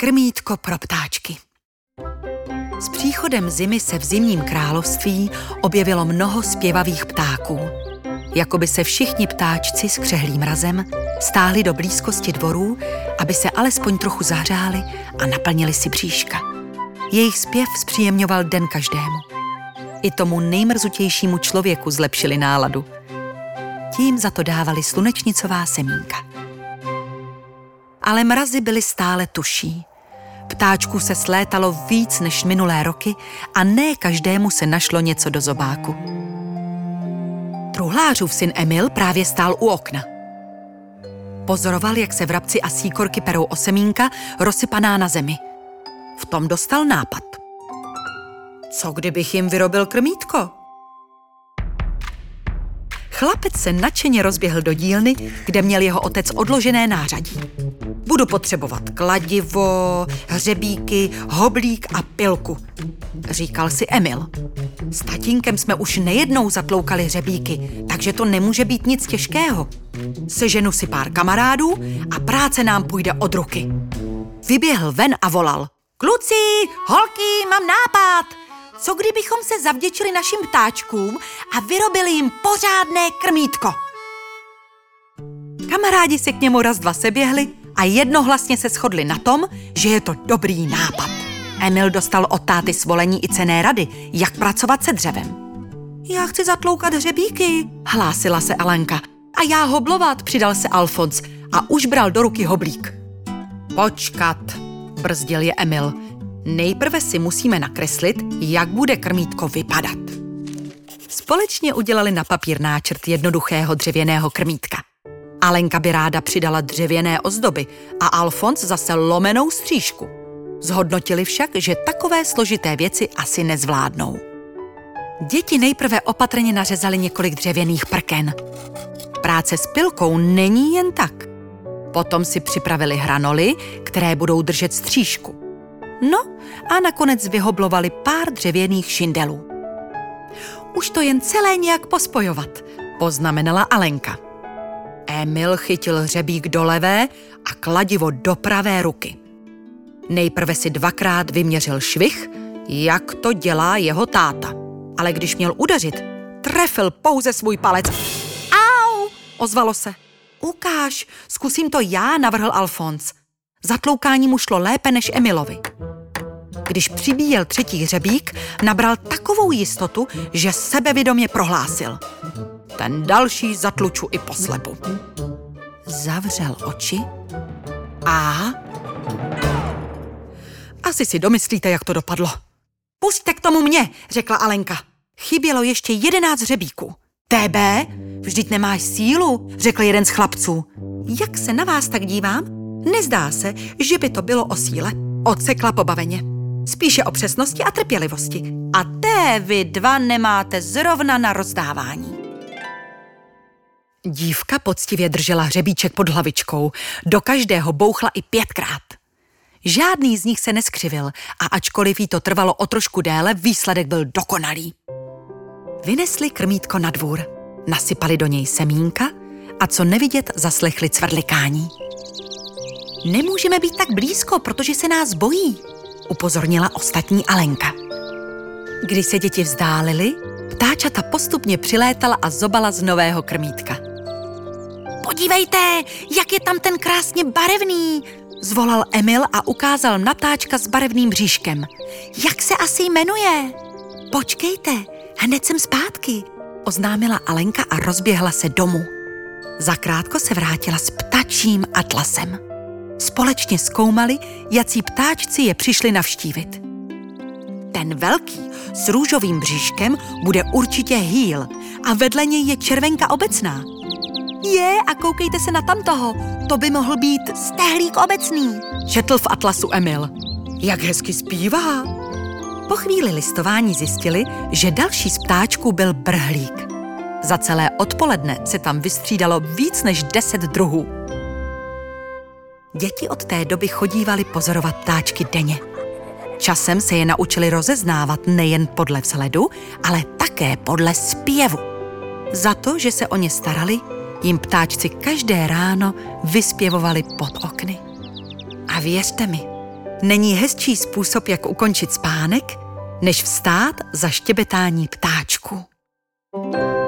Krmítko pro ptáčky. S příchodem zimy se v zimním království objevilo mnoho zpěvavých ptáků. Jakoby se všichni ptáčci s křehlým mrazem stáhli do blízkosti dvorů, aby se alespoň trochu zahřáli a naplnili si bříška. Jejich zpěv zpříjemňoval den každému. I tomu nejmrzutějšímu člověku zlepšili náladu. Tím za to dávali slunečnicová semínka. Ale mrazy byly stále tuší. Ptáčků se slétalo víc než minulé roky a ne každému se našlo něco do zobáku. Truhlářův syn Emil právě stál u okna. Pozoroval, jak se vrabci a síkorky perou o semínka rozsypaná na zemi. V tom dostal nápad. Co kdybych jim vyrobil krmítko? Chlapec se nadšeně rozběhl do dílny, kde měl jeho otec odložené nářadí. Budu potřebovat kladivo, hřebíky, hoblík a pilku, říkal si Emil. S tatínkem jsme už nejednou zatloukali hřebíky, takže to nemůže být nic těžkého. Seženu si pár kamarádů a práce nám půjde od ruky. Vyběhl ven a volal. Kluci, holky, mám nápad! Co kdybychom se zavděčili našim ptáčkům a vyrobili jim pořádné krmítko? Kamarádi se k němu raz dva seběhli a jednohlasně se shodli na tom, že je to dobrý nápad. Emil dostal od táty svolení i cené rady, jak pracovat se dřevem. Já chci zatloukat hřebíky, hlásila se Alenka. A já hoblovat, přidal se Alfons a už bral do ruky hoblík. Počkat, brzdil je Emil. Nejprve si musíme nakreslit, jak bude krmítko vypadat. Společně udělali na papír náčrt jednoduchého dřevěného krmítka. Alenka by ráda přidala dřevěné ozdoby a Alfons zase lomenou střížku. Zhodnotili však, že takové složité věci asi nezvládnou. Děti nejprve opatrně nařezali několik dřevěných prken. Práce s pilkou není jen tak. Potom si připravili hranoly, které budou držet střížku. No a nakonec vyhoblovali pár dřevěných šindelů. Už to jen celé nějak pospojovat, poznamenala Alenka. Emil chytil hřebík do levé a kladivo do pravé ruky. Nejprve si dvakrát vyměřil švih, jak to dělá jeho táta. Ale když měl udeřit, trefil pouze svůj palec. Au! Ozvalo se. Ukáž, zkusím to já, navrhl Alfons. Zatloukání mu šlo lépe než Emilovi. Když přibíjel třetí hřebík, nabral takovou jistotu, že sebevědomě prohlásil. Ten další zatluču i poslepu. Zavřel oči a... Asi si domyslíte, jak to dopadlo. Pusťte k tomu mě, řekla Alenka. Chybělo ještě jedenáct hřebíků. TB, vždyť nemáš sílu, řekl jeden z chlapců. Jak se na vás tak dívám? Nezdá se, že by to bylo o síle. Odsekla pobaveně. Spíše o přesnosti a trpělivosti. A té vy dva nemáte zrovna na rozdávání. Dívka poctivě držela hřebíček pod hlavičkou, do každého bouchla i pětkrát. Žádný z nich se neskřivil a ačkoliv jí to trvalo o trošku déle, výsledek byl dokonalý. Vynesli krmítko na dvůr, nasypali do něj semínka a co nevidět, zaslechli cvrlikání. Nemůžeme být tak blízko, protože se nás bojí, upozornila ostatní Alenka. Když se děti vzdálili, ptáčata postupně přilétala a zobala z nového krmítka. Podívejte, jak je tam ten krásně barevný, zvolal Emil a ukázal na ptáčka s barevným bříškem. Jak se asi jmenuje? Počkejte, hned jsem zpátky, oznámila Alenka a rozběhla se domů. Zakrátko se vrátila s ptačím atlasem. Společně zkoumali, jací ptáčci je přišli navštívit. Ten velký s růžovým bříškem bude určitě hýl a vedle něj je červenka obecná. Je, a koukejte se na tamtoho, to by mohl být stehlík obecný, četl v atlasu Emil. Jak hezky zpívá. Po chvíli listování zjistili, že další z ptáčků byl brhlík. Za celé odpoledne se tam vystřídalo víc než deset druhů. Děti od té doby chodívali pozorovat ptáčky denně. Časem se je naučili rozeznávat nejen podle vzhledu, ale také podle zpěvu. Za to, že se o ně starali, jim ptáčci každé ráno vyspěvovali pod okny. A věřte mi, není hezčí způsob, jak ukončit spánek, než vstát za štěbetání ptáčku. thank you